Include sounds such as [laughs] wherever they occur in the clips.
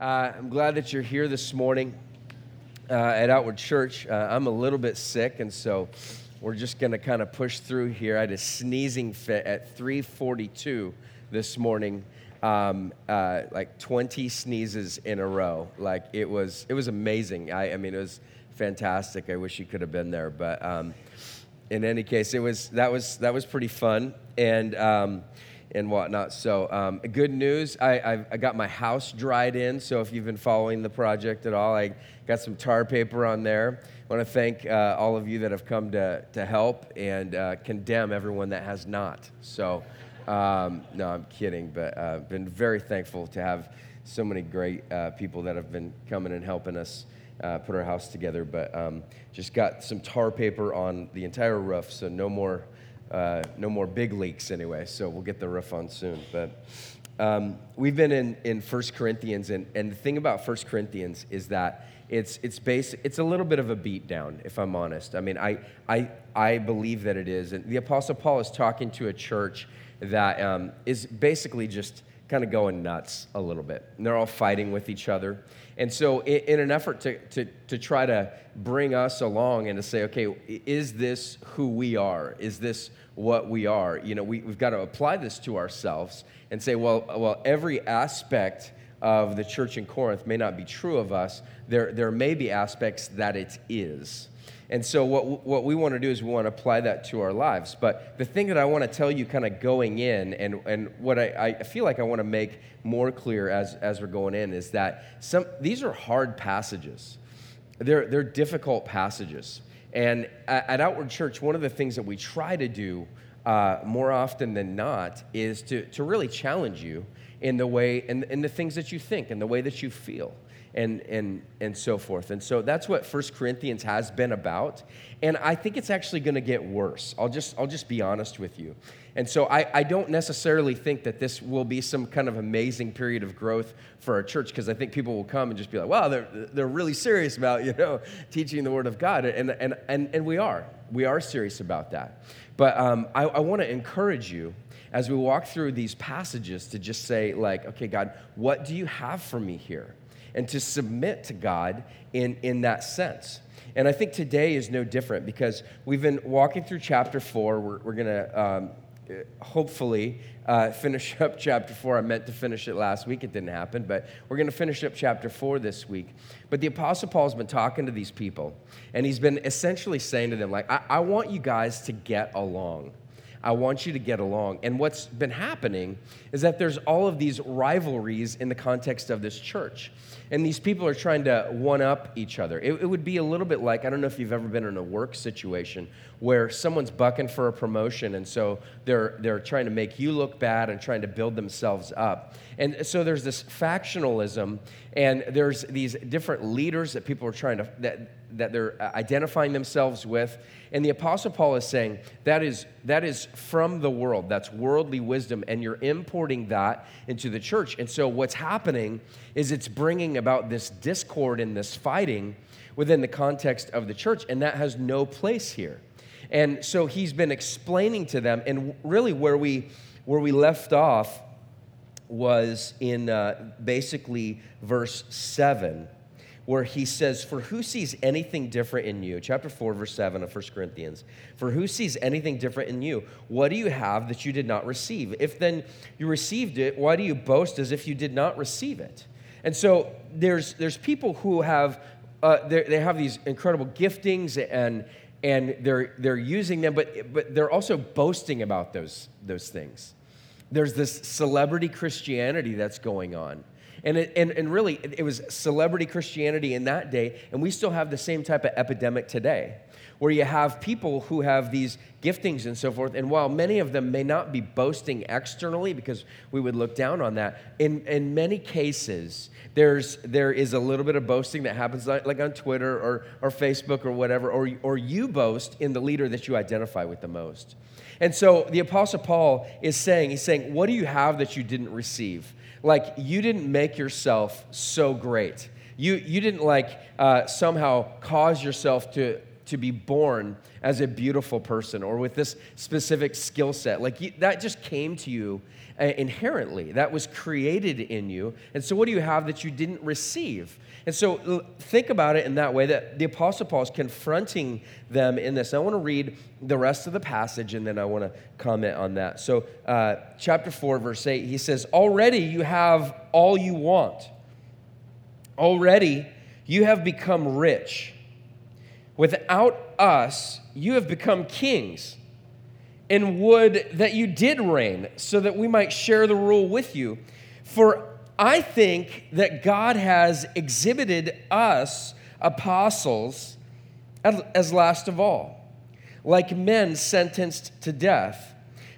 Uh, I'm glad that you're here this morning uh, at Outward Church. Uh, I'm a little bit sick, and so we're just going to kind of push through here. I had a sneezing fit at 3:42 this morning, um, uh, like 20 sneezes in a row. Like it was, it was amazing. I, I mean, it was fantastic. I wish you could have been there, but um, in any case, it was that was that was pretty fun, and. Um, and whatnot. So, um, good news I, I, I, got my house dried in. So, if you've been following the project at all, I got some tar paper on there. I want to thank uh, all of you that have come to, to help and uh, condemn everyone that has not. So, um, no, I'm kidding, but I've uh, been very thankful to have so many great uh, people that have been coming and helping us. Uh, put our house together, but um, just got some tar paper on the entire roof, so no more uh, no more big leaks anyway, so we'll get the roof on soon. But um, we've been in, in 1 Corinthians, and, and the thing about 1 Corinthians is that it's, it's, basic, it's a little bit of a beatdown, if I'm honest. I mean, I, I, I believe that it is. And the Apostle Paul is talking to a church that um, is basically just kind of going nuts a little bit. And they're all fighting with each other. And so, in, in, an effort to, to, to try to bring us along and to say, okay, is this who we are? Is this what we are. You know, we, we've got to apply this to ourselves and say, well, well, every aspect of the church in Corinth may not be true of us. There, there may be aspects that it is. And so, what, what we want to do is we want to apply that to our lives. But the thing that I want to tell you kind of going in, and, and what I, I feel like I want to make more clear as, as we're going in, is that some, these are hard passages. They're, they're difficult passages. And at Outward Church, one of the things that we try to do uh, more often than not is to, to really challenge you in the way and in, in the things that you think and the way that you feel and, and, and so forth. And so that's what First Corinthians has been about. And I think it's actually going to get worse. I'll just, I'll just be honest with you. And so I, I don't necessarily think that this will be some kind of amazing period of growth for our church because I think people will come and just be like, wow, they're, they're really serious about, you know, [laughs] teaching the Word of God. And, and, and, and we are. We are serious about that. But um, I, I want to encourage you as we walk through these passages to just say, like, okay, God, what do you have for me here? And to submit to God in, in that sense. And I think today is no different because we've been walking through chapter four. We're, we're going to um, hopefully uh, finish [laughs] up chapter four. I meant to finish it last week, it didn't happen, but we're going to finish up chapter four this week. But the Apostle Paul's been talking to these people, and he's been essentially saying to them, like, I, I want you guys to get along. I want you to get along. And what's been happening is that there's all of these rivalries in the context of this church. And these people are trying to one up each other. It, it, would be a little bit like I don't know if you've ever been in a work situation where someone's bucking for a promotion, and so they're, they're trying to make you look bad and trying to build themselves up. And so there's this factionalism, and there's these different leaders that people are trying to, that, that they're uh, identifying themselves with. And the Apostle Paul is saying that is, that is from the world, that's worldly wisdom, and you're importing that into the church. And so what's happening is it's bringing about this discord and this fighting within the context of the church, and that has no place here. And so he's been explaining to them, and really where we where we left off was in uh, basically verse 7 where he says, For who sees anything different in you? Chapter 4, verse 7 of 1 Corinthians. For who sees anything different in you? What do you have that you did not receive? If then you received it, why do you boast as if you did not receive it? And so there's, there's people who have, uh, they have these incredible giftings and, and they're, they're using them, but, but they're also boasting about those, those things. There's this celebrity Christianity that's going on. And, it, and, and really, it was celebrity Christianity in that day, and we still have the same type of epidemic today, where you have people who have these giftings and so forth. And while many of them may not be boasting externally, because we would look down on that, in, in many cases, there's, there is a little bit of boasting that happens like, like on Twitter or, or Facebook or whatever, or, or you boast in the leader that you identify with the most. And so the Apostle Paul is saying, he's saying, What do you have that you didn't receive? Like, you didn't make yourself so great. You, you didn't like uh, somehow cause yourself to, to be born as a beautiful person or with this specific skill set. Like that just came to you uh, inherently. That was created in you. And so, what do you have that you didn't receive? And so, think about it in that way that the Apostle Paul is confronting them in this. I want to read the rest of the passage and then I want to comment on that. So, uh, chapter 4, verse 8, he says, Already you have all you want. Already you have become rich. Without us, you have become kings and would that you did reign, so that we might share the rule with you. For I think that God has exhibited us, apostles, as last of all, like men sentenced to death,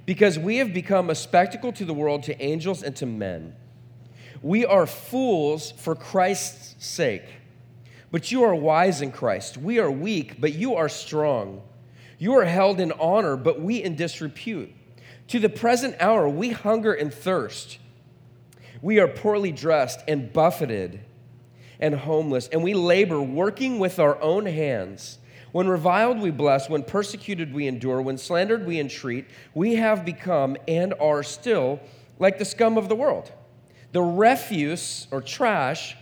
because we have become a spectacle to the world, to angels, and to men. We are fools for Christ's sake, but you are wise in Christ. We are weak, but you are strong. You are held in honor, but we in disrepute. To the present hour, we hunger and thirst. We are poorly dressed and buffeted and homeless, and we labor working with our own hands. When reviled, we bless. When persecuted, we endure. When slandered, we entreat. We have become and are still like the scum of the world, the refuse or trash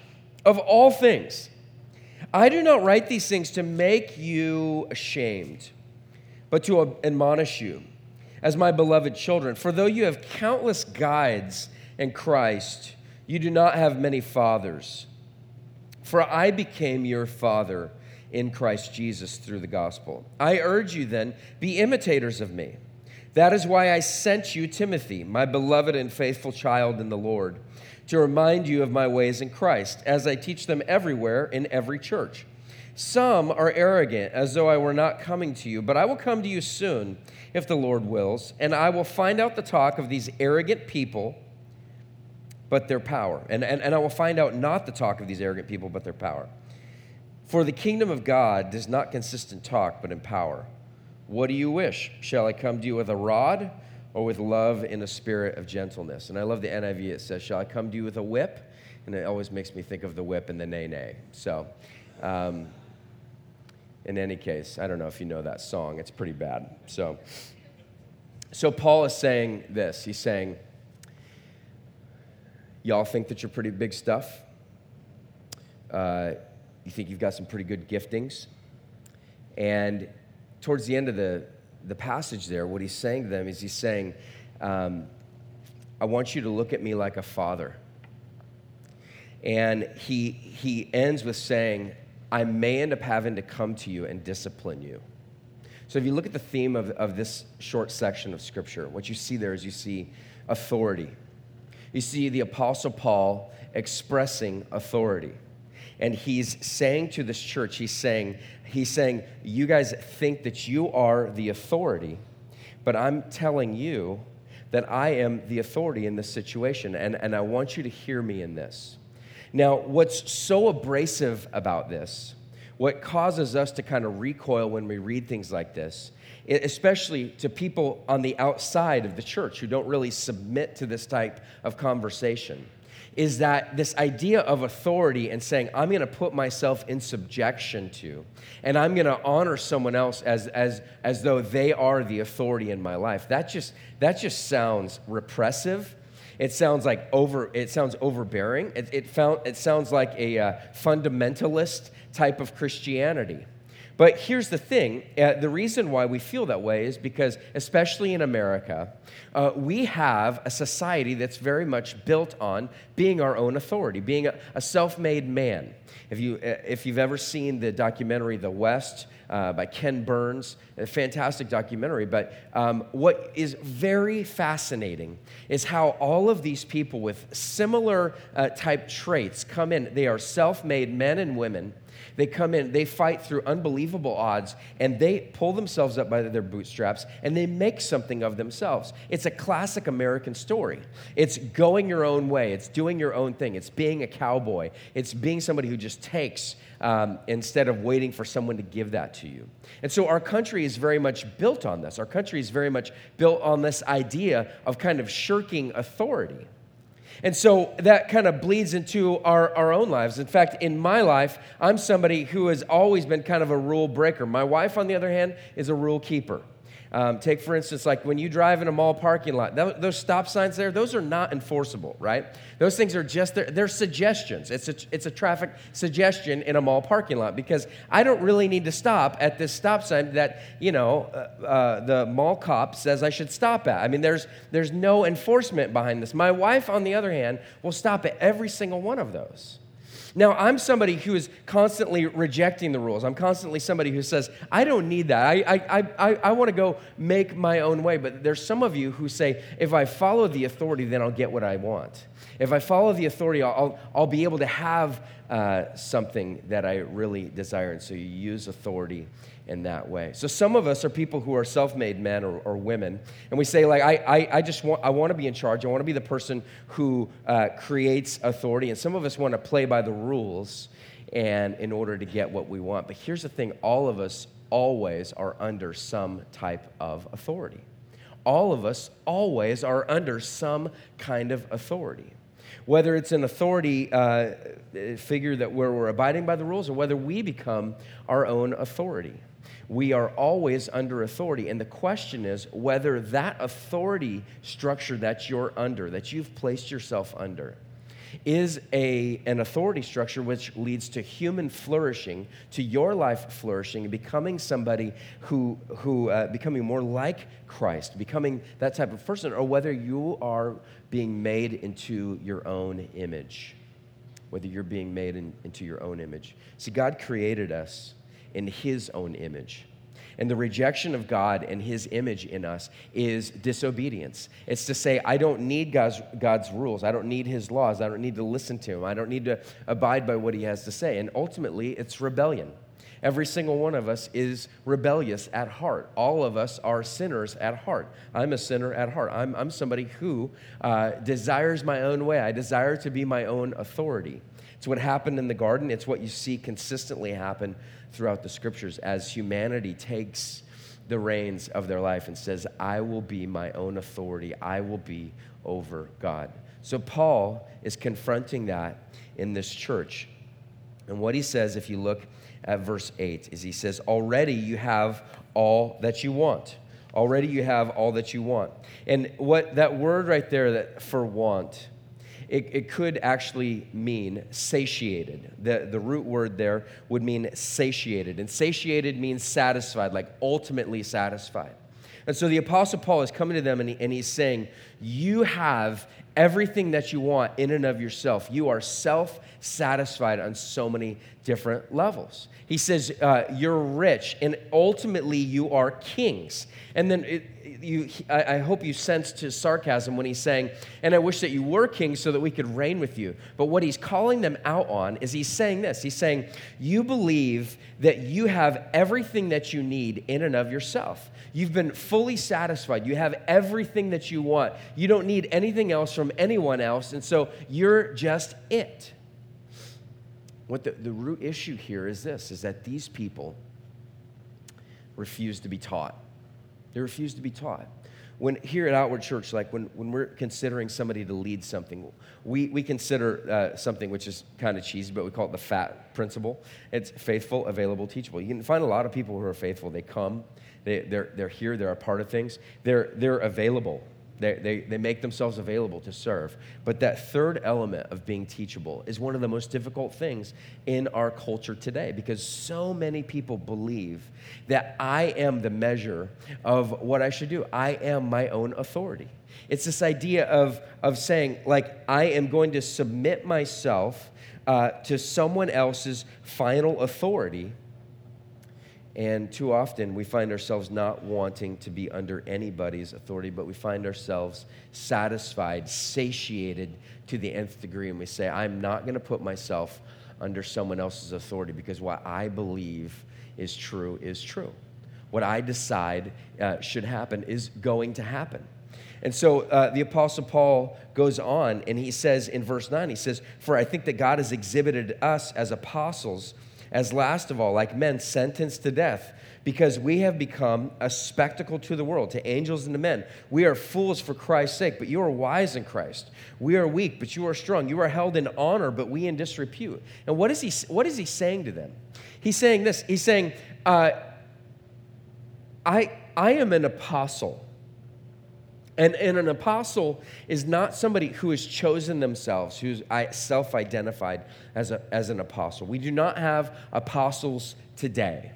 of all things. I do not write these things to make you ashamed but to admonish you as my beloved children. For though you have countless guides in Christ, you do not have many fathers. For I became your father in Christ Jesus through the gospel. I urge you then, be imitators of me. That is why I sent you Timothy, my beloved and faithful child in the Lord, to remind you of my ways in Christ, as I teach them everywhere in every church. Some are arrogant, as though I were not coming to you, but I will come to you soon, if the Lord wills, and I will find out the talk of these arrogant people, but their power. And, and, and I will find out not the talk of these arrogant people, but their power. For the kingdom of God does not consist in talk, but in power. What do you wish? Shall I come to you with a rod or with love in a spirit of gentleness? And I love the NIV. It says, Shall I come to you with a whip? And it always makes me think of the whip and the Nae Nae. So, um, in any case, I don't know if you know that song, it's pretty bad. So, so Paul is saying this. He's saying, Y'all think that you're pretty big stuff? Uh, you think you've got some pretty good giftings? And towards the end of the, the passage there, what he's saying to them is he's saying, um, I want you to look at me like a father. And he, he ends with saying, I may end up having to come to you and discipline you. So, if you look at the theme of, of this short section of Scripture, what you see there is you see authority. You see the Apostle Paul expressing authority. And he's saying to this church, he's saying, he's saying, you guys think that you are the authority, but I'm telling you that I am the authority in this situation. And, and I want you to hear me in this. Now, what's so abrasive about this, what causes us to kind of recoil when we read things like this, especially to people on the outside of the church who don't really submit to this type of conversation, is that this idea of authority and saying, I'm going to put myself in subjection to, and I'm going to honor someone else as, as, as though they are the authority in my life, that just, that just sounds repressive it sounds like over. It sounds overbearing. It, it, found, it sounds like a uh, fundamentalist type of Christianity. But here's the thing uh, the reason why we feel that way is because, especially in America, uh, we have a society that's very much built on being our own authority, being a, a self made man. If, you, uh, if you've ever seen the documentary The West, uh, by Ken Burns, a fantastic documentary. But um, what is very fascinating is how all of these people with similar uh, type traits come in. They are self made men and women. They come in, they fight through unbelievable odds, and they pull themselves up by their bootstraps and they make something of themselves. It's a classic American story. It's going your own way, it's doing your own thing, it's being a cowboy, it's being somebody who just takes um, instead of waiting for someone to give that to you. And so our country is very much built on this. Our country is very much built on this idea of kind of shirking authority. And so that kind of bleeds into our, our own lives. In fact, in my life, I'm somebody who has always been kind of a rule breaker. My wife, on the other hand, is a rule keeper. Um, take, for instance, like when you drive in a mall parking lot, those stop signs there, those are not enforceable, right? Those things are just, they're, they're suggestions. It's a, it's a traffic suggestion in a mall parking lot because I don't really need to stop at this stop sign that, you know, uh, uh, the mall cop says I should stop at. I mean, there's, there's no enforcement behind this. My wife, on the other hand, will stop at every single one of those. Now, I'm somebody who is constantly rejecting the rules. I'm constantly somebody who says, I don't need that. I, I, I, I want to go make my own way. But there's some of you who say, if I follow the authority, then I'll get what I want. If I follow the authority, I'll, I'll be able to have uh, something that I really desire. And so you use authority in that way. So some of us are people who are self-made men or, or women, and we say like, I, I, I, just want, I want to be in charge. I want to be the person who uh, creates authority. And some of us want to play by the rules, and in order to get what we want. But here's the thing: all of us always are under some type of authority. All of us always are under some kind of authority whether it's an authority uh, figure that where we're abiding by the rules or whether we become our own authority we are always under authority. And the question is whether that authority structure that you're under, that you've placed yourself under, is a, an authority structure which leads to human flourishing, to your life flourishing, and becoming somebody who, who uh, becoming more like Christ, becoming that type of person, or whether you are being made into your own image. Whether you're being made in, into your own image. See, God created us in his own image. And the rejection of God and his image in us is disobedience. It's to say, I don't need God's, God's rules. I don't need his laws. I don't need to listen to him. I don't need to abide by what he has to say. And ultimately, it's rebellion. Every single one of us is rebellious at heart. All of us are sinners at heart. I'm a sinner at heart. I'm, I'm somebody who uh, desires my own way. I desire to be my own authority. It's what happened in the garden. It's what you see consistently happen throughout the scriptures as humanity takes the reins of their life and says, I will be my own authority, I will be over God. So Paul is confronting that in this church. And what he says, if you look at verse 8, is he says, Already you have all that you want. Already you have all that you want. And what that word right there that for want, it, it could actually mean satiated. The, the root word there would mean satiated. And satiated means satisfied, like ultimately satisfied. And so the Apostle Paul is coming to them and, he, and he's saying, You have everything that you want in and of yourself. You are self satisfied on so many different levels. He says, uh, You're rich, and ultimately you are kings. And then it, you, I, I hope you sensed his sarcasm when he's saying, and I wish that you were king so that we could reign with you. But what he's calling them out on is he's saying this He's saying, You believe that you have everything that you need in and of yourself. You've been fully satisfied. You have everything that you want. You don't need anything else from anyone else. And so you're just it. What the, the root issue here is this is that these people refuse to be taught. They refuse to be taught. When here at Outward Church, like when, when we're considering somebody to lead something, we, we consider uh, something which is kind of cheesy, but we call it the FAT principle. It's faithful, available, teachable. You can find a lot of people who are faithful. They come, they, they're, they're here, they're a part of things, they're, they're available. They, they, they make themselves available to serve. But that third element of being teachable is one of the most difficult things in our culture today because so many people believe that I am the measure of what I should do. I am my own authority. It's this idea of, of saying, like, I am going to submit myself uh, to someone else's final authority and too often we find ourselves not wanting to be under anybody's authority, but we find ourselves satisfied, satiated to the nth degree. And we say, I'm not going to put myself under someone else's authority because what I believe is true is true. What I decide uh, should happen is going to happen. And so uh, the Apostle Paul goes on and he says in verse 9, he says, For I think that God has exhibited us as apostles as last of all, like men sentenced to death, because we have become a spectacle to the world, to angels and to men. We are fools for Christ's sake, but you are wise in Christ. We are weak, but you are strong. You are held in honor, but we in disrepute. And what is he, what is he saying to them? He's saying this. He's saying, uh, I, I am an apostle. And, and an apostle is not somebody who has chosen themselves, who's self identified as, as an apostle. We do not have apostles today.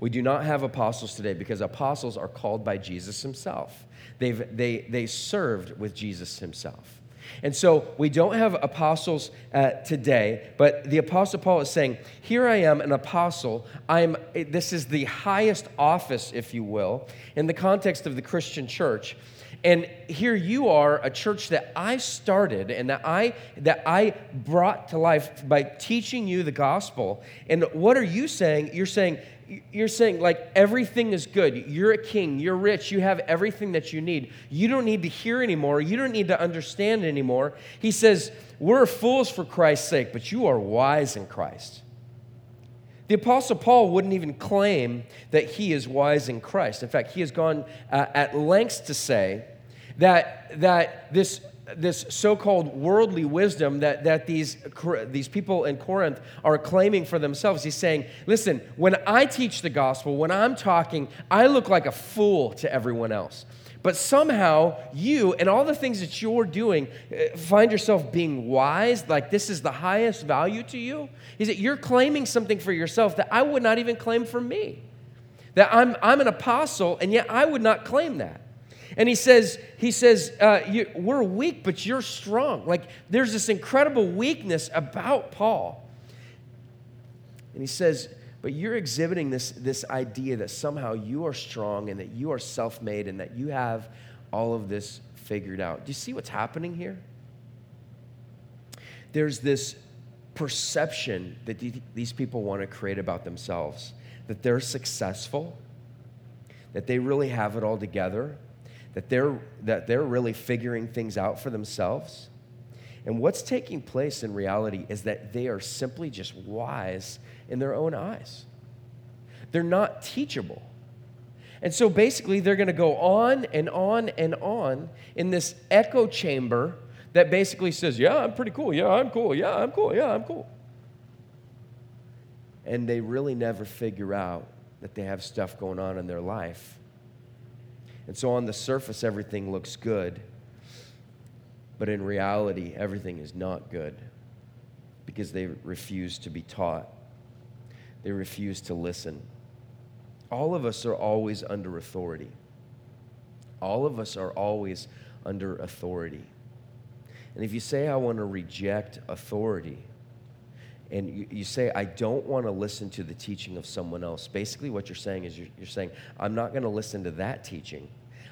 We do not have apostles today because apostles are called by Jesus himself. They've, they, they served with Jesus himself. And so we don't have apostles uh, today, but the apostle Paul is saying, "Here I am, an apostle. I'm. This is the highest office, if you will, in the context of the Christian church." And here you are, a church that I started and that I that I brought to life by teaching you the gospel. And what are you saying? You're saying you're saying like everything is good. You're a king, you're rich, you have everything that you need. You don't need to hear anymore, you don't need to understand anymore. He says, We're fools for Christ's sake, but you are wise in Christ. The Apostle Paul wouldn't even claim that he is wise in Christ. In fact, he has gone uh, at lengths to say that, that this this so-called worldly wisdom that, that these, these people in corinth are claiming for themselves. He's saying listen when i teach the gospel when i'm talking i look like a fool to everyone else. But somehow you and all the things that you're doing uh, find yourself being wise like this is the highest value to you? Is that you're claiming something for yourself that i would not even claim for me? That i'm, I'm an apostle and yet i would not claim that and he says, he says, uh, you, we're weak, but you're strong. Like there's this incredible weakness about Paul. And he says, but you're exhibiting this, this idea that somehow you are strong and that you are self made and that you have all of this figured out. Do you see what's happening here? There's this perception that these people want to create about themselves that they're successful, that they really have it all together, that they're, that they're really figuring things out for themselves. And what's taking place in reality is that they are simply just wise in their own eyes. They're not teachable. And so basically, they're going to go on and on and on in this echo chamber that basically says, Yeah, I'm pretty cool. Yeah, I'm cool. Yeah, I'm cool. Yeah, I'm cool. And they really never figure out that they have stuff going on in their life and so on the surface, everything looks good. But in reality, everything is not good because they refuse to be taught, they refuse to listen. All of us are always under authority. All of us are always under authority. And if you say, I want to reject authority, and you, you, say, I don't want to listen to the teaching of someone else, basically what you're saying is you're, you're saying, I'm not going to listen to that teaching.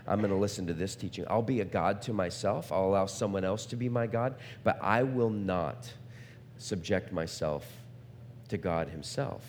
I'm going to listen to this teaching. I'll be a God to myself. I'll allow someone else to be my God, but I will not subject myself to God Himself.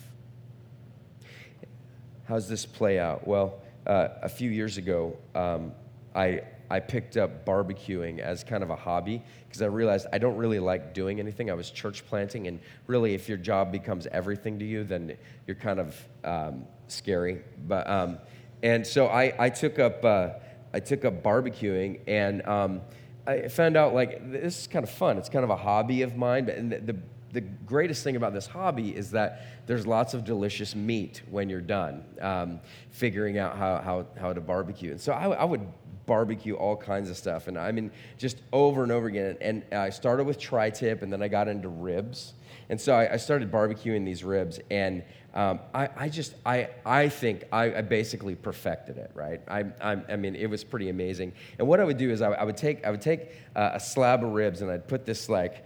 How's this play out? Well, uh, a few years ago, um, I, I picked up barbecuing as kind of a hobby because I realized I don't really like doing anything. I was church planting, and really, if your job becomes everything to you, then you're kind of um, scary. But um, and so I, I took up uh, I took up barbecuing, and um, I found out like this is kind of fun. It's kind of a hobby of mine, but the, the the greatest thing about this hobby is that there's lots of delicious meat when you're done um, figuring out how, how, how to barbecue. And so I, I, would barbecue all kinds of stuff. And I mean, just over and over again. And I started with tri tip, and then I got into ribs. And so I, I started barbecuing these ribs. And um, I, I, just, I, I think I, I basically perfected it, right? I, I, I, mean, it was pretty amazing. And what I would do is I, I would take, I would take uh, a slab of ribs and I'd put this like,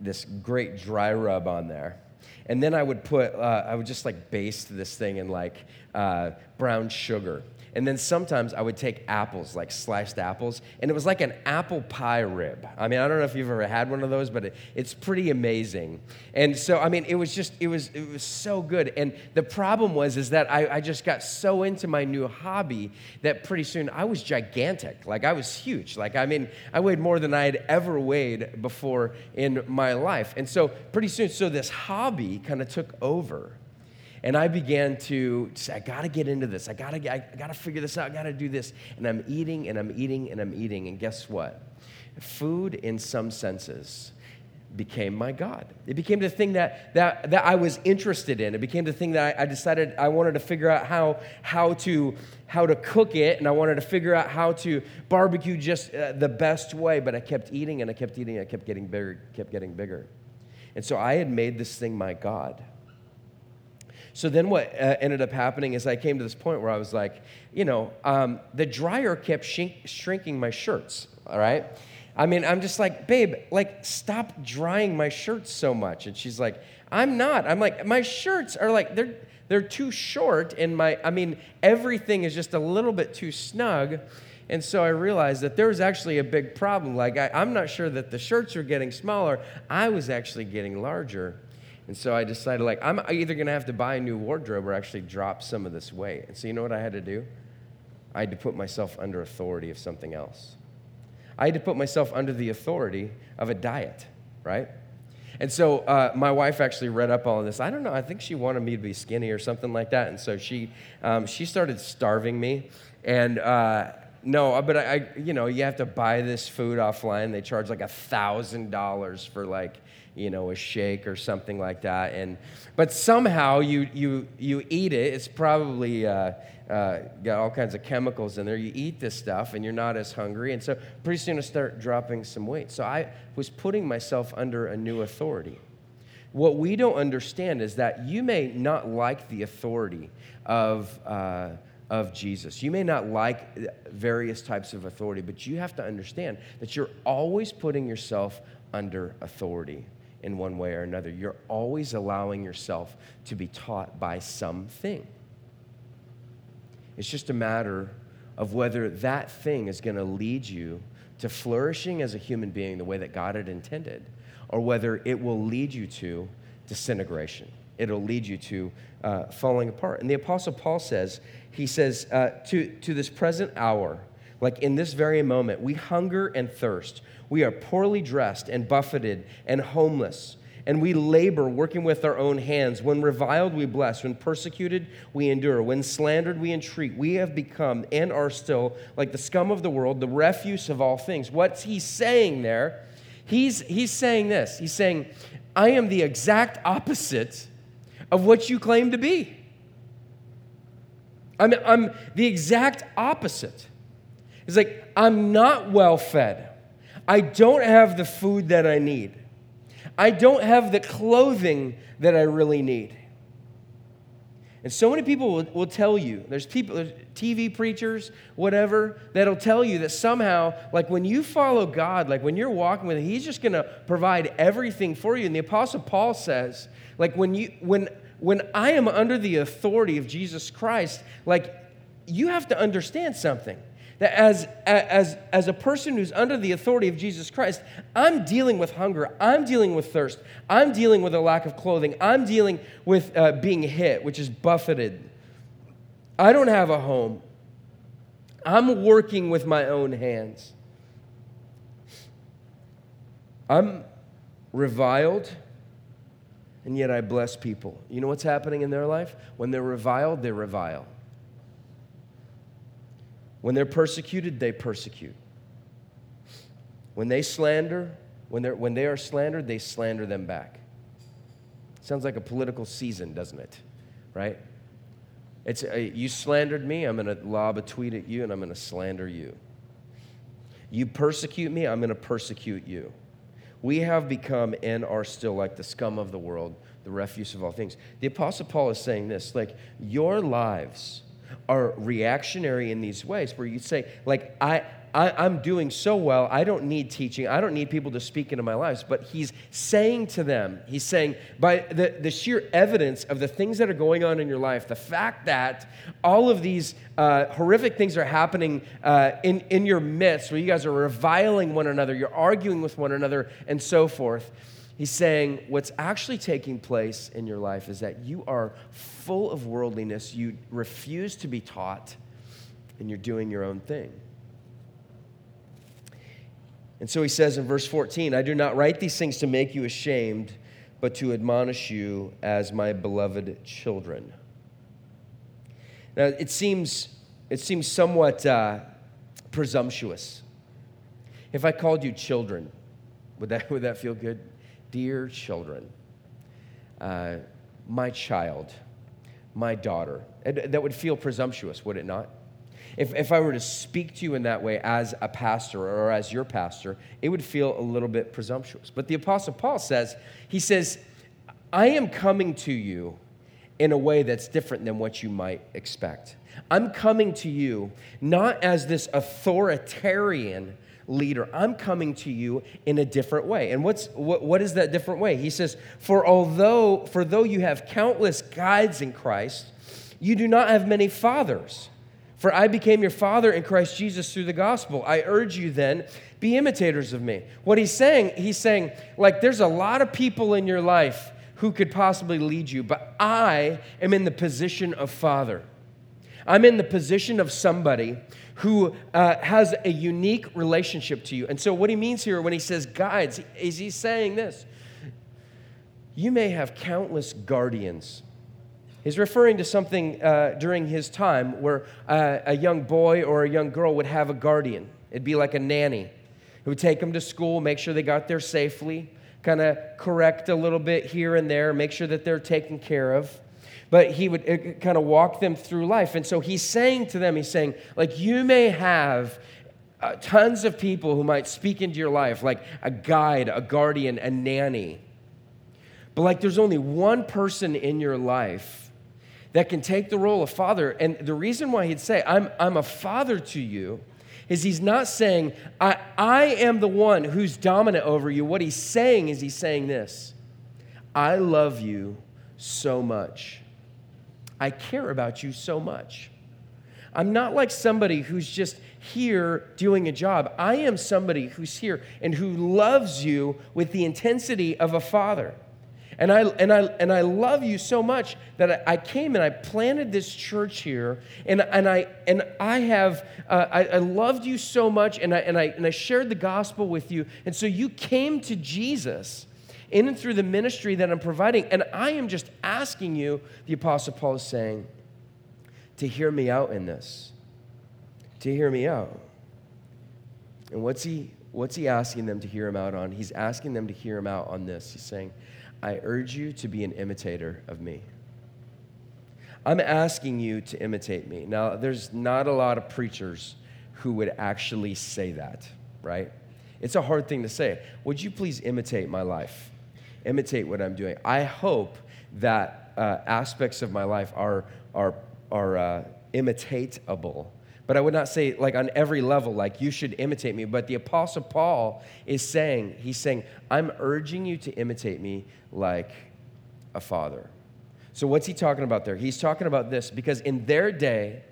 this great dry rub on there. And then I would put, uh, I would just like baste this thing in like uh, brown sugar and then sometimes I would take apples, like sliced apples, and it was like an apple pie rib. I mean, I don't know if you've ever had one of those, but it, it's pretty amazing. And so, I mean, it was just, it was, it was so good. And the problem was, is that I, I just got so into my new hobby that pretty soon I was gigantic. Like I was huge. Like, I mean, I weighed more than I had ever weighed before in my life. And so pretty soon, so this hobby kind of took over. And I began to say, I gotta get into this. I gotta, I gotta figure this out. I gotta do this. And I'm eating and I'm eating and I'm eating. And guess what? Food, in some senses, became my God. It became the thing that, that, that I was interested in. It became the thing that I, I, decided I wanted to figure out how, how, to, how to cook it, and I wanted to figure out how to barbecue just uh, the best way. But I kept eating and I kept eating, and I kept getting bigger, kept getting bigger. And so I had made this thing my God. So then what uh, ended up happening is I came to this point where I was like, you know, um, the dryer kept shrink- shrinking my shirts, all right? I mean, I'm just like, babe, like, stop drying my shirts so much. And she's like, I'm not. I'm like, my shirts are like, they're, they're too short. And my, I mean, everything is just a little bit too snug. And so I realized that there was actually a big problem. Like, I, I'm not sure that the shirts were getting smaller, I was actually getting larger. And so I decided, like, I'm either going to have to buy a new wardrobe or actually drop some of this weight. And so you know what I had to do? I had to put myself under authority of something else. I had to put myself under the authority of a diet, right? And so uh, my wife actually read up all of this. I don't know. I think she wanted me to be skinny or something like that. And so she um, she started starving me. And uh, no, but I, I, you know, you have to buy this food offline. They charge like a thousand dollars for like you know, a shake or something like that. And but somehow you you you eat it. It's probably uh, uh, got all kinds of chemicals in there. You eat this stuff, and you're not as hungry. And so pretty soon I start dropping some weight. So I was putting myself under a new authority. What we don't understand is that you may not like the authority of. Uh, of Jesus. You may not like various types of authority, but you have to understand that you're always putting yourself under authority in one way or another. You're always allowing yourself to be taught by something. It's just a matter of whether that thing is going to lead you to flourishing as a human being the way that God had intended, or whether it will lead you to disintegration. It'll lead you to uh, falling apart. And the Apostle Paul says, he says, uh, to, to this present hour, like in this very moment, we hunger and thirst. We are poorly dressed and buffeted and homeless. And we labor working with our own hands. When reviled, we bless. When persecuted, we endure. When slandered, we entreat. We have become and are still like the scum of the world, the refuse of all things. What's he saying there? He's, he's saying this. He's saying, I am the exact opposite of what you claim to be. I'm, I'm the exact opposite. It's like, I'm not well fed. I don't have the food that I need. I don't have the clothing that I really need. And so many people will, will tell you, there's people, there's TV preachers, whatever, that'll tell you that somehow, like when you follow God, like when you're walking with Him, He's just gonna provide everything for you. And the Apostle Paul says, like when you when when I am under the authority of Jesus Christ, like you have to understand something that as, as, as a person who's under the authority of Jesus Christ, I'm dealing with hunger, I'm dealing with thirst, I'm dealing with a lack of clothing, I'm dealing with uh, being hit, which is buffeted. I don't have a home. I'm working with my own hands. I'm reviled, and yet I bless people. You know what's happening in their life? When they're reviled, they revile. When they're persecuted, they persecute. When they slander, when, they're, when they are slandered, they slander them back. Sounds like a political season, doesn't it? Right? It's, uh, you slandered me, I'm going to lob a tweet at you and I'm going to slander you. You persecute me, I'm going to persecute you. We have become and are still like the scum of the world, the refuse of all things. The Apostle Paul is saying this like, your lives are reactionary in these ways where you say, like, I, I, am doing so well, I don't need teaching, I don't need people to speak into my lives. But he's saying to them, he's saying, by the, the sheer evidence of the things that are going on in your life, the fact that all of these uh, horrific things are happening uh, in, in your midst, where you guys are reviling one another, you're arguing with one another, and so forth He's saying what's actually taking place in your life is that you are full of worldliness, you refuse to be taught, and you're doing your own thing. And so he says in verse 14, I do not write these things to make you ashamed, but to admonish you as my beloved children. Now, it seems, it seems somewhat uh, presumptuous. If I called you children, would that, would that feel good? Dear children, uh, my child, my daughter. That would feel presumptuous, would it not? If, if I were to speak to you in that way as a pastor or as your pastor, it would feel a little bit presumptuous. But the Apostle Paul says, he says, I am coming to you in a way that's different than what you might expect. I'm coming to you not as this authoritarian leader. I'm coming to you in a different way. And what's what, what is that different way? He says, "For although for though you have countless guides in Christ, you do not have many fathers." For I became your father in Christ Jesus through the gospel. I urge you then, be imitators of me. What he's saying, he's saying, like, there's a lot of people in your life who could possibly lead you, but I am in the position of father. I'm in the position of somebody who uh, has a unique relationship to you. And so, what he means here when he says guides, is he's saying this You may have countless guardians He's referring to something uh, during his time where uh, a young boy or a young girl would have a guardian. It'd be like a nanny who would take them to school, make sure they got there safely, kind of correct a little bit here and there, make sure that they're taken care of. But he would kind of walk them through life. And so he's saying to them, he's saying, like, you may have uh, tons of people who might speak into your life, like a guide, a guardian, a nanny. But like, there's only one person in your life that can take the role of father. And the reason why he'd say, I'm, I'm a father to you, is he's not saying, I, I am the one who's dominant over you. What he's saying is he's saying this I love you so much. I care about you so much. I'm not like somebody who's just here doing a job. I am somebody who's here and who loves you with the intensity of a father. And I, and, I, and I love you so much that I, came and I planted this church here. And, and, I, and I have, uh, I, I loved you so much and I, and, I, and I shared the gospel with you. And so you came to Jesus in and through the ministry that I'm providing. And I am just asking you, the Apostle Paul is saying, to hear me out in this. To hear me out. And what's he, what's he asking them to hear him out on? He's asking them to hear him out on this. He's saying, I urge you to be an imitator of me. I'm asking you to imitate me. Now, there's not a lot of preachers who would actually say that, right? It's a hard thing to say. Would you please imitate my life? Imitate what I'm doing. I hope that uh, aspects of my life are, are, are uh, imitatable but I would not say, like, on every level, like, you should imitate me. But the Apostle Paul is saying, he's saying, I'm urging you to imitate me like a father. So, what's he talking about there? He's talking about this because in their day,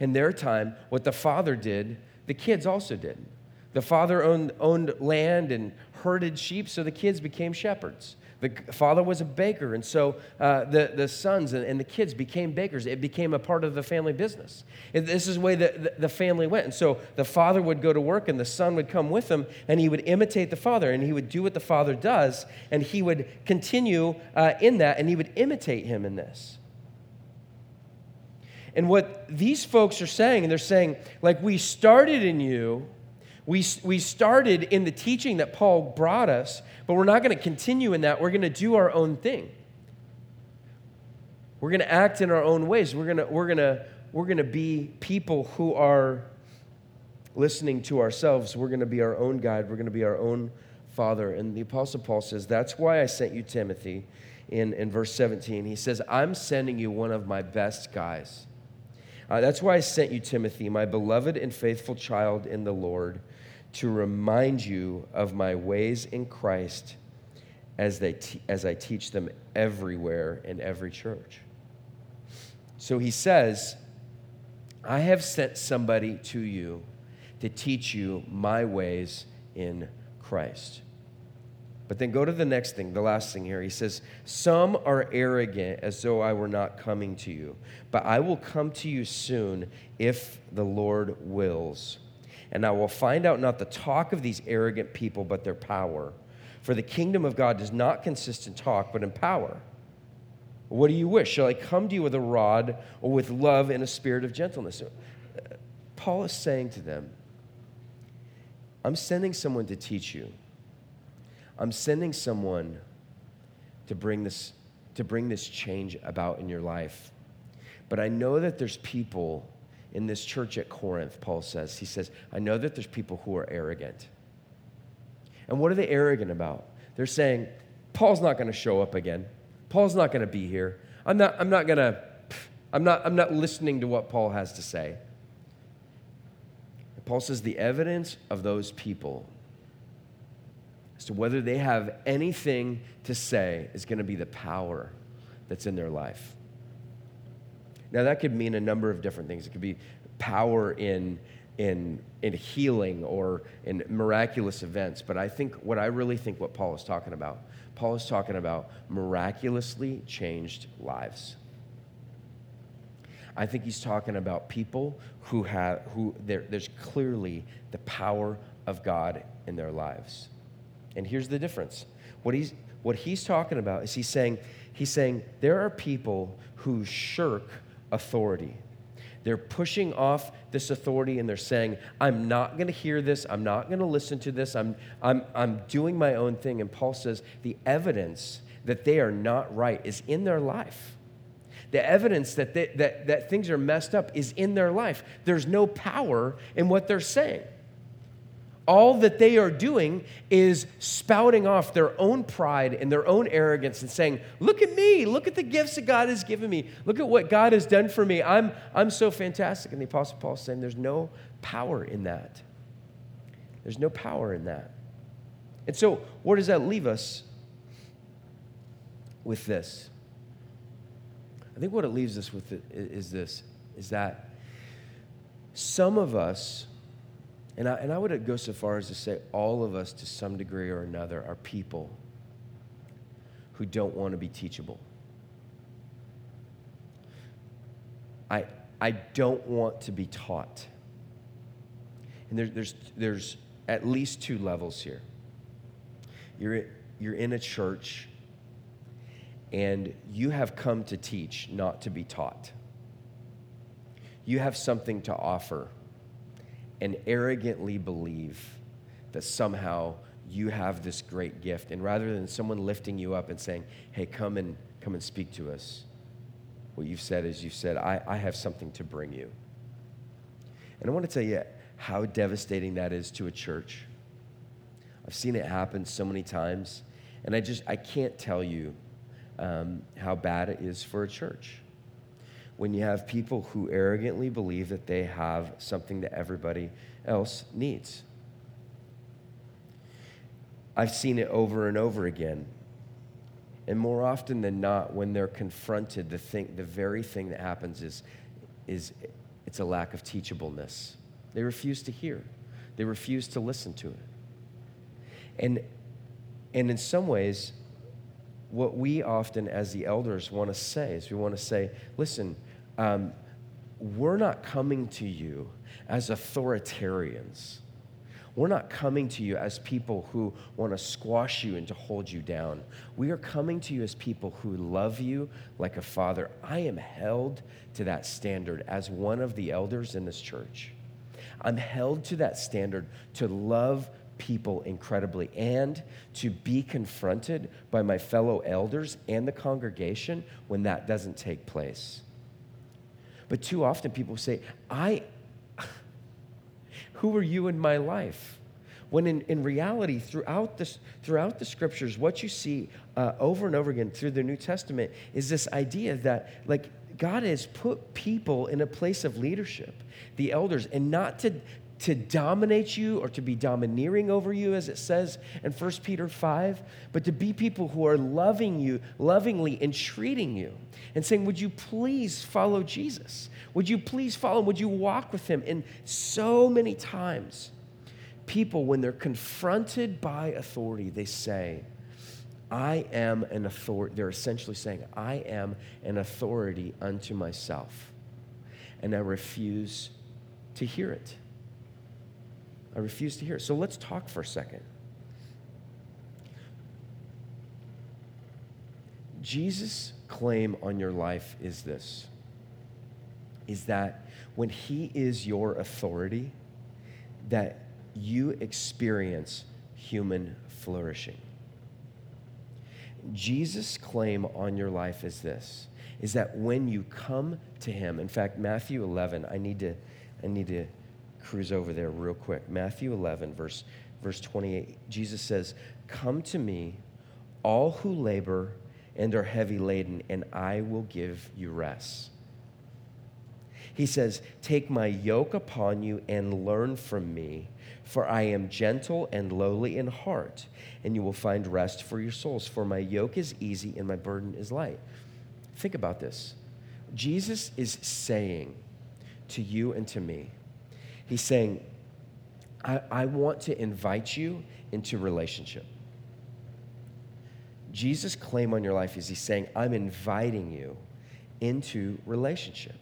in their time, what the father did, the kids also did. The father owned, owned land and herded sheep, so the kids became shepherds. The father was a baker, and so uh, the, the sons and, and, the kids became bakers. It became a part of the family business. This is the way the, the family went. And so the father would go to work, and the son would come with him, and he would imitate the father, and he would do what the father does, and he would continue uh, in that, and he would imitate him in this. And what these folks are saying, and they're saying, like, we started in you we, we started in the teaching that Paul brought us, but we're not going to continue in that. We're going to do our own thing. We're going to act in our own ways. We're going to, we're going to, we're going to be people who are listening to ourselves. We're going to be our own guide. We're going to be our own father. And the Apostle Paul says, That's why I sent you Timothy in, in verse 17. He says, I'm sending you one of my best guys. Uh, that's why I sent you Timothy, my beloved and faithful child in the Lord to remind you of my ways in Christ as, they as I teach them everywhere in every church. So he says, I have sent somebody to you to teach you my ways in Christ. But then go to the next thing, the last thing here. He says, Some are arrogant as though I were not coming to you, but I will come to you soon if the Lord wills and I will find out not the talk of these arrogant people, but their power. For the kingdom of God does not consist in talk, but in power. What do you wish? Shall I come to you with a rod or with love and a spirit of gentleness? Uh, Paul is saying to them, I'm sending someone to teach you. I'm sending someone to bring this, to bring this change about in your life. But I know that there's people in this church at Corinth, Paul says. He says, I know that there's people who are arrogant. And what are they arrogant about? They're saying, Paul's not going to show up again. Paul's not going to be here. I'm not, I'm not going to, I'm not, I'm not listening to what Paul has to say. And Paul says the evidence of those people as to whether they have anything to say is going to be the power that's in their life. Now, that could mean a number of different things. It could be power in, in, in healing or in miraculous events. But I think what I really think what Paul is talking about, Paul is talking about miraculously changed lives. I think he's talking about people who have who there's clearly the power of God in their lives. And here's the difference. What he's what he's talking about is he's saying he's saying there are people who shirk authority. They're pushing off this authority and they're saying, I'm not going to hear this. I'm not going to listen to this. I'm, I'm, I'm doing my own thing. And Paul says the evidence that they are not right is in their life. The evidence that, they, that, that things are messed up is in their life. There's no power in what they're saying all that they are doing is spouting off their own pride and their own arrogance and saying, Look at me, look at the gifts that God has given me, look at what God has done for me. I'm, I'm so fantastic. And the Apostle Paul is saying, There's no power in that. There's no power in that. And so, where does that leave us with this? I think what it leaves us with is this is that some of us and I, and I would go so far as to say all of us, to some degree or another, are people who don't want to be teachable. I, I don't want to be taught. And there, there's, there's at least two levels here. You're, you're in a church and you have come to teach, not to be taught. You have something to offer and arrogantly believe that somehow you have this great gift. And rather than someone lifting you up and saying, hey, come and come and speak to us, what you've said is you've said, I, I have something to bring you. And I want to tell you how devastating that is to a church. I've seen it happen so many times, and I just I can't tell you um, how bad it is for a church when you have people who arrogantly believe that they have something that everybody else needs. I've seen it over and over again. And more often than not, when they're confronted, the, thing, the very thing that happens is, is it's a lack of teachableness. They refuse to hear, they refuse to listen to it. And, and in some ways, what we often, as the elders, want to say is we want to say, listen, um, we're not coming to you as authoritarians. We're not coming to you as people who want to squash you and to hold you down. We are coming to you as people who love you like a father. I am held to that standard as one of the elders in this church. I'm held to that standard to love people incredibly and to be confronted by my fellow elders and the congregation when that doesn't take place. But too often people say, I, who are you in my life? When in, in reality, throughout, this, throughout the scriptures, what you see uh, over and over again through the New Testament is this idea that, like, God has put people in a place of leadership, the elders, and not to, to dominate you or to be domineering over you, as it says in 1 Peter 5, but to be people who are loving you, lovingly entreating you, and saying, Would you please follow Jesus? Would you please follow him? Would you walk with him? And so many times, people, when they're confronted by authority, they say, I am an authority. They're essentially saying, I am an authority unto myself. And I refuse to hear it. I refuse to hear. So let's talk for a second. Jesus' claim on your life is this is that when he is your authority, that you experience human flourishing. Jesus' claim on your life is this is that when you come to him, in fact, Matthew 11, I need to, I need to cruise over there real quick. Matthew 11, verse, verse 28, Jesus says, Come to me, all who labor and are heavy laden, and I will give you rest. He says, Take my yoke upon you and learn from me, for I am gentle and lowly in heart, and you will find rest for your souls. For my yoke is easy and my burden is light. Think about this. Jesus is saying to you and to me, He's saying, I, I want to invite you into relationship. Jesus' claim on your life is He's saying, I'm inviting you into relationship.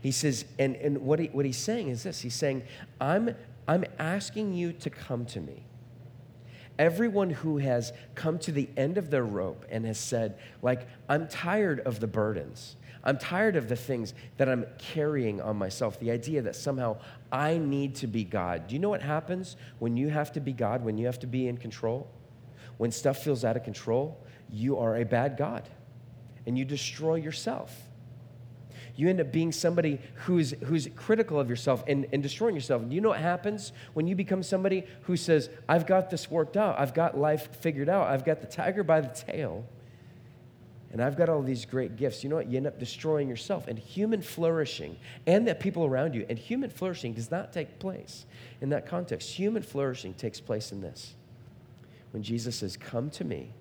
He says, and, and what, he, what he's saying is this He's saying, I'm, I'm asking you to come to me. Everyone who has come to the end of their rope and has said, like, I'm tired of the burdens. I'm tired of the things that I'm carrying on myself. The idea that somehow I need to be God. Do you know what happens when you have to be God, when you have to be in control? When stuff feels out of control, you are a bad God and you destroy yourself you end up being somebody who's, who's critical of yourself and, and destroying yourself. And you know what happens when you become somebody who says, I've got this worked out, I've got life figured out, I've got the tiger by the tail, and I've got all these great gifts. You know what? You end up destroying yourself and human flourishing and the people around you. And human flourishing does not take place in that context. Human flourishing takes place in this when Jesus says, Come to me,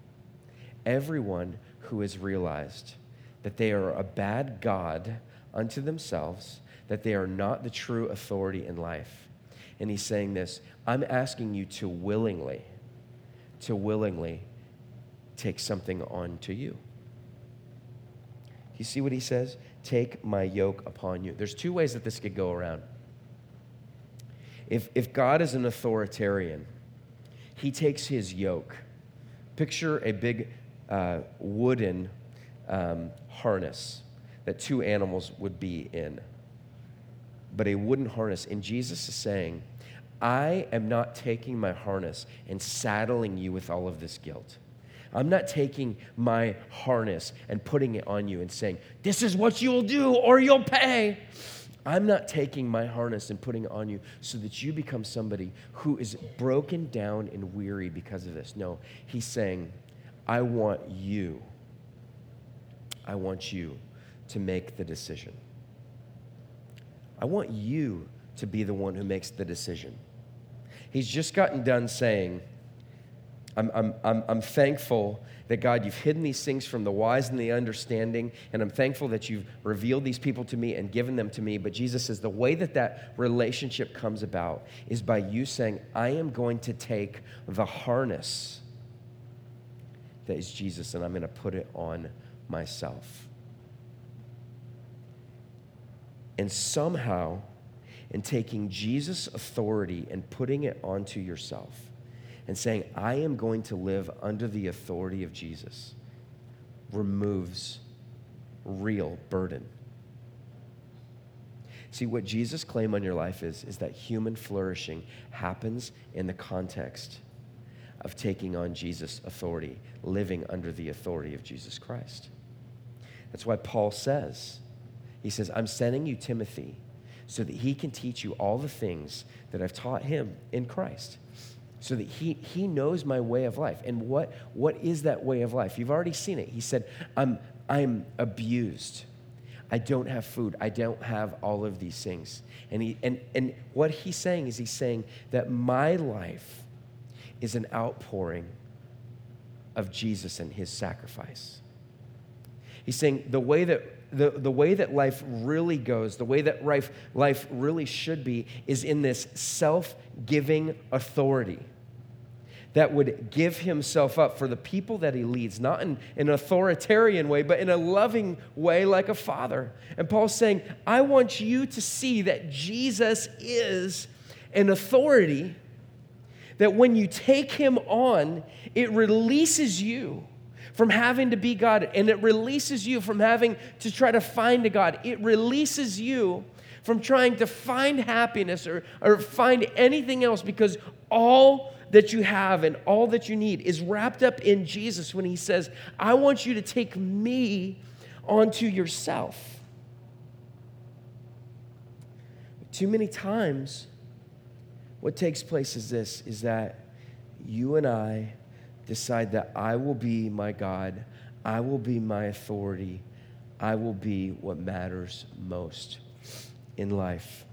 everyone who has realized that they are a bad God unto themselves, that they are not the true authority in life. And he's saying this I'm asking you to willingly, to willingly take something on to you. You see what he says? Take my yoke upon you. There's two ways that this could go around. If, if God is an authoritarian, he takes his yoke. Picture a big uh, wooden um, harness that two animals would be in, but a wooden harness. And Jesus is saying, I am not taking my harness and saddling you with all of this guilt. I'm not taking my harness and putting it on you and saying, This is what you'll do or you'll pay. I'm not taking my harness and putting it on you so that you become somebody who is broken down and weary because of this. No, he's saying, I want you I want you to make the decision. I want you to be the one who makes the decision. He's just gotten done saying, I'm, I'm, I'm, I'm thankful that God, you've hidden these things from the wise and the understanding, and I'm thankful that you've revealed these people to me and given them to me. But Jesus says the way that that relationship comes about is by you saying, I am going to take the harness that is Jesus and I'm going to put it on myself. And somehow, in taking Jesus' authority and putting it onto yourself and saying, I am going to live under the authority of Jesus, removes real burden. See, what Jesus' claim on your life is, is that human flourishing happens in the context of taking on Jesus' authority, living under the authority of Jesus Christ. That's why Paul says, he says, I'm sending you Timothy so that he can teach you all the things that I've taught him in Christ. So that he, he knows my way of life. And what, what is that way of life? You've already seen it. He said, I'm, I'm abused. I don't have food. I don't have all of these things. And, he, and, and what he's saying is he's saying that my life is an outpouring of Jesus and his sacrifice. He's saying the way that the, the way that life really goes, the way that life, life really should be, is in this self giving authority that would give himself up for the people that he leads, not in, in, an authoritarian way, but in a loving way, like a father. And Paul's saying, I want you to see that Jesus is an authority, that when you take him on, it releases you from having to be God, and it releases you from having to try to find a God. It releases you from trying to find happiness or, or find anything else because all that you have and all that you need is wrapped up in Jesus when He says, I want you to take me onto yourself. Too many times, what takes place is this is that you and I decide that I will be my God, I will be my authority, I will be what matters most in life.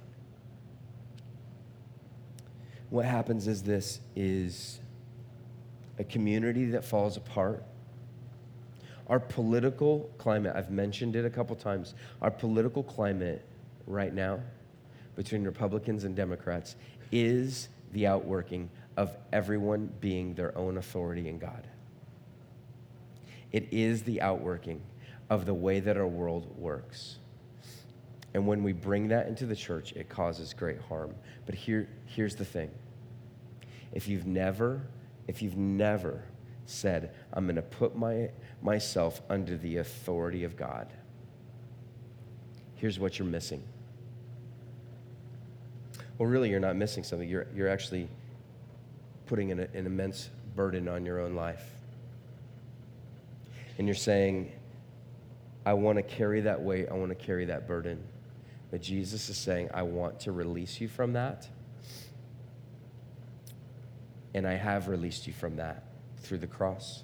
What happens is this is a community that falls apart. Our political climate, I've mentioned it a couple times, our political climate right now between Republicans and Democrats is the outworking of everyone being their own authority in God. It is the outworking of the way that our world works. And when we bring that into the church, it causes great harm. But here, here's the thing if you've never, if you've never said, I'm going to put my, myself under the authority of God, here's what you're missing. Well, really, you're not missing something. You're, you're actually putting an, an immense burden on your own life. And you're saying, I want to carry that weight, I want to carry that burden. But Jesus is saying, I want to release you from that. And I have released you from that through the cross.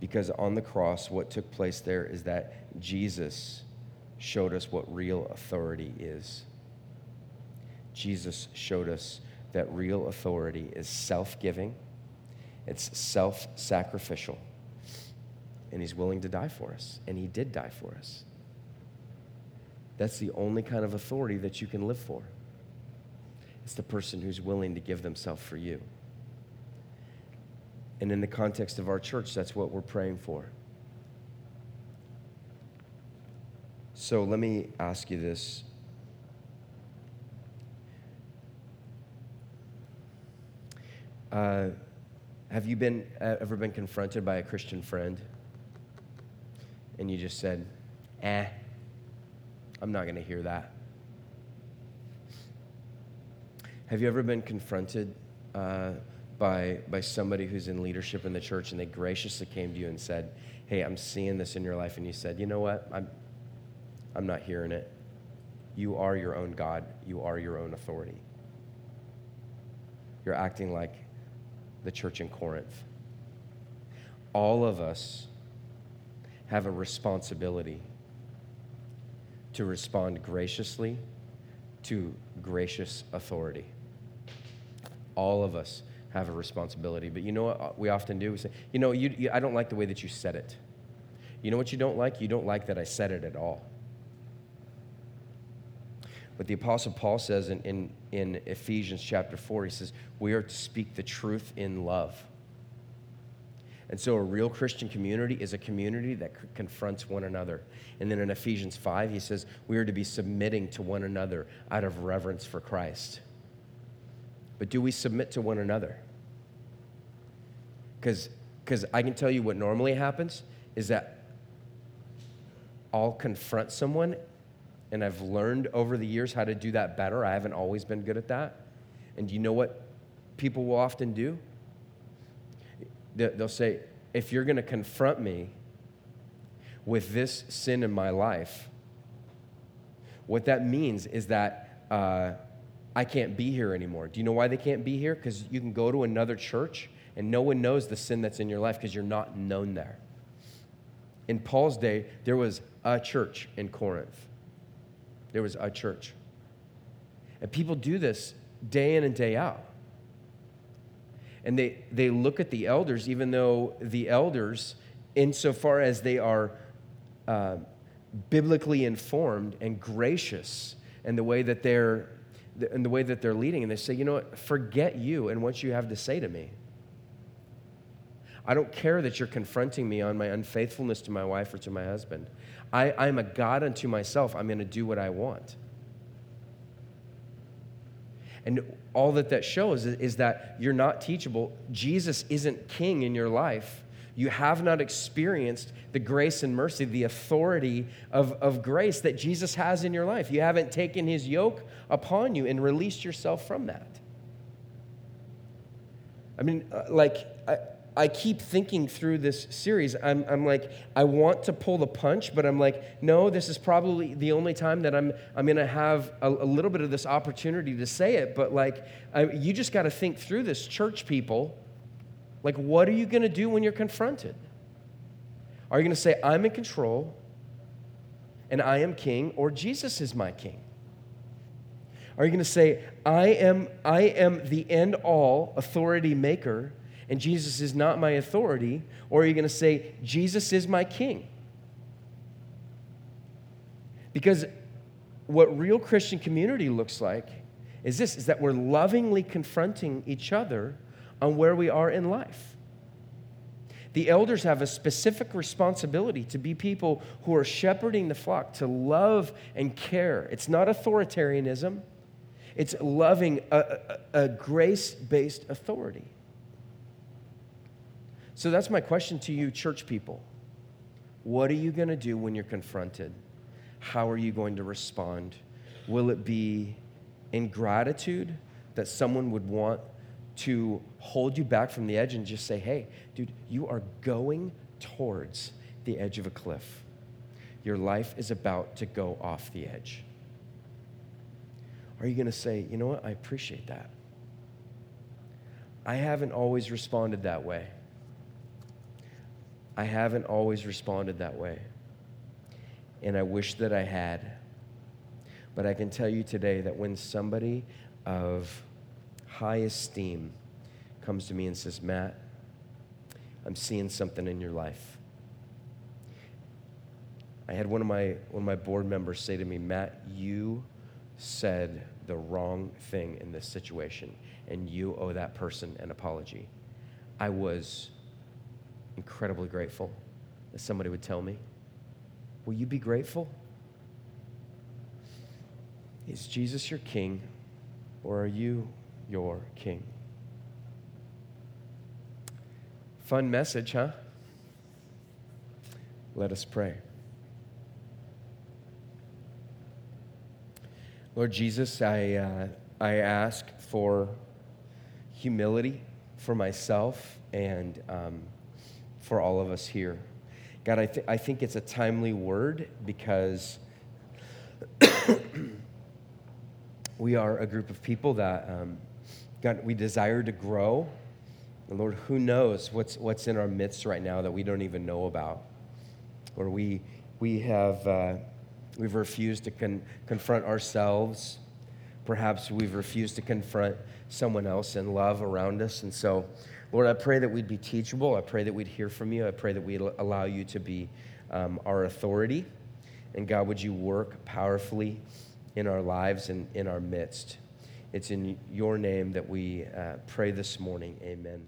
Because on the cross, what took place there is that Jesus showed us what real authority is. Jesus showed us that real authority is self giving, it's self sacrificial, and He's willing to die for us. And He did die for us. That's the only kind of authority that you can live for. It's the person who's willing to give themselves for you. And in the context of our church, that's what we're praying for. So let me ask you this Uh, have you been uh, ever been confronted by a Christian friend and you just said, "Eh, I'm not going to hear that." Have you ever been confronted uh, by by somebody who's in leadership in the church and they graciously came to you and said, "Hey, I'm seeing this in your life," and you said, "You know what? I'm I'm not hearing it. You are your own God. You are your own authority. You're acting like the church in Corinth. All of us have a responsibility to respond graciously to gracious authority. All of us have a responsibility. But you know what we often do? We say, you know, you, you, I don't like the way that you said it. You know what you don't like? You don't like that I said it at all. But the Apostle Paul says in, in, in Ephesians chapter 4, he says, We are to speak the truth in love. And so a real Christian community is a community that c- confronts one another. And then in Ephesians 5, he says, We are to be submitting to one another out of reverence for Christ. But do we submit to one another? Because I can tell you what normally happens is that I'll confront someone and I've learned over the years how to do that better. I haven't always been good at that. And you know what people will often do? They'll say, if you're going to confront me with this sin in my life, what that means is that uh, I can't be here anymore. Do you know why they can't be here? Because you can go to another church and no one knows the sin that's in your life because you're not known there. In Paul's day, there was a church in Corinth there was a church. And people do this day in and day out. And they, they look at the elders, even though the elders, insofar as they are uh, biblically informed and gracious in the way that they're in the way that they're leading, and they say, you know what, forget you and what you have to say to me. I don't care that you're confronting me on my unfaithfulness to my wife or to my husband. I, I'm a God unto myself. I'm going to do what I want. And all that that shows is, that you're not teachable. Jesus isn't king in your life You have not experienced the grace and mercy, the authority of, of grace that Jesus has in your life. You haven't taken his yoke upon you and released yourself from that. I mean, uh, like, I, I keep thinking through this series. I'm, I'm like, I want to pull the punch, but I'm like, no, this is probably the only time that I'm, I'm going to have a, a, little bit of this opportunity to say it. But like, I, you just got to think through this, church people. Like, what are you going to do when you're confronted? Are you going to say, I'm in control and I am king, or Jesus is my king? Are you going to say, I am, I am the end all authority maker? And Jesus is not my authority? Or are you going to say, Jesus is my king? Because what real Christian community looks like is this is that we're lovingly confronting each other on where we are in life. The elders have a specific responsibility to be people who are shepherding the flock, to love and care. It's not authoritarianism, it's loving a, a, a grace based authority. So that's my question to you, church people. What are you going to do when you're confronted? How are you going to respond? Will it be in gratitude that someone would want to hold you back from the edge and just say, hey, dude, you are going towards the edge of a cliff. Your life is about to go off the edge. Are you going to say, you know what, I appreciate that? I haven't always responded that way. I haven't always responded that way. And I wish that I had. But I can tell you today that when somebody of high esteem comes to me and says, Matt, I'm seeing something in your life. I had one of my one of my board members say to me, Matt, you said the wrong thing in this situation, and you owe that person an apology. I was incredibly grateful that somebody would tell me. Will you be grateful? Is Jesus your king, or are you your king? Fun message, huh? Let us pray. Lord Jesus, I, uh, I ask for humility for myself and um, for all of us here. God, I, th- I think it's a timely word because [coughs] we are a group of people that, um, God, we desire to grow. And Lord, who knows what's, what's in our midst right now that we don't even know about? Or we, we have, uh, we've refused to con- confront ourselves. Perhaps we've refused to confront someone else in love around us. And so, Lord, I pray that we'd be teachable. I pray that we'd hear from you. I pray that we'd allow you to be um, our authority. And God, would you work powerfully in our lives and in our midst? It's in your name that we uh, pray this morning. Amen.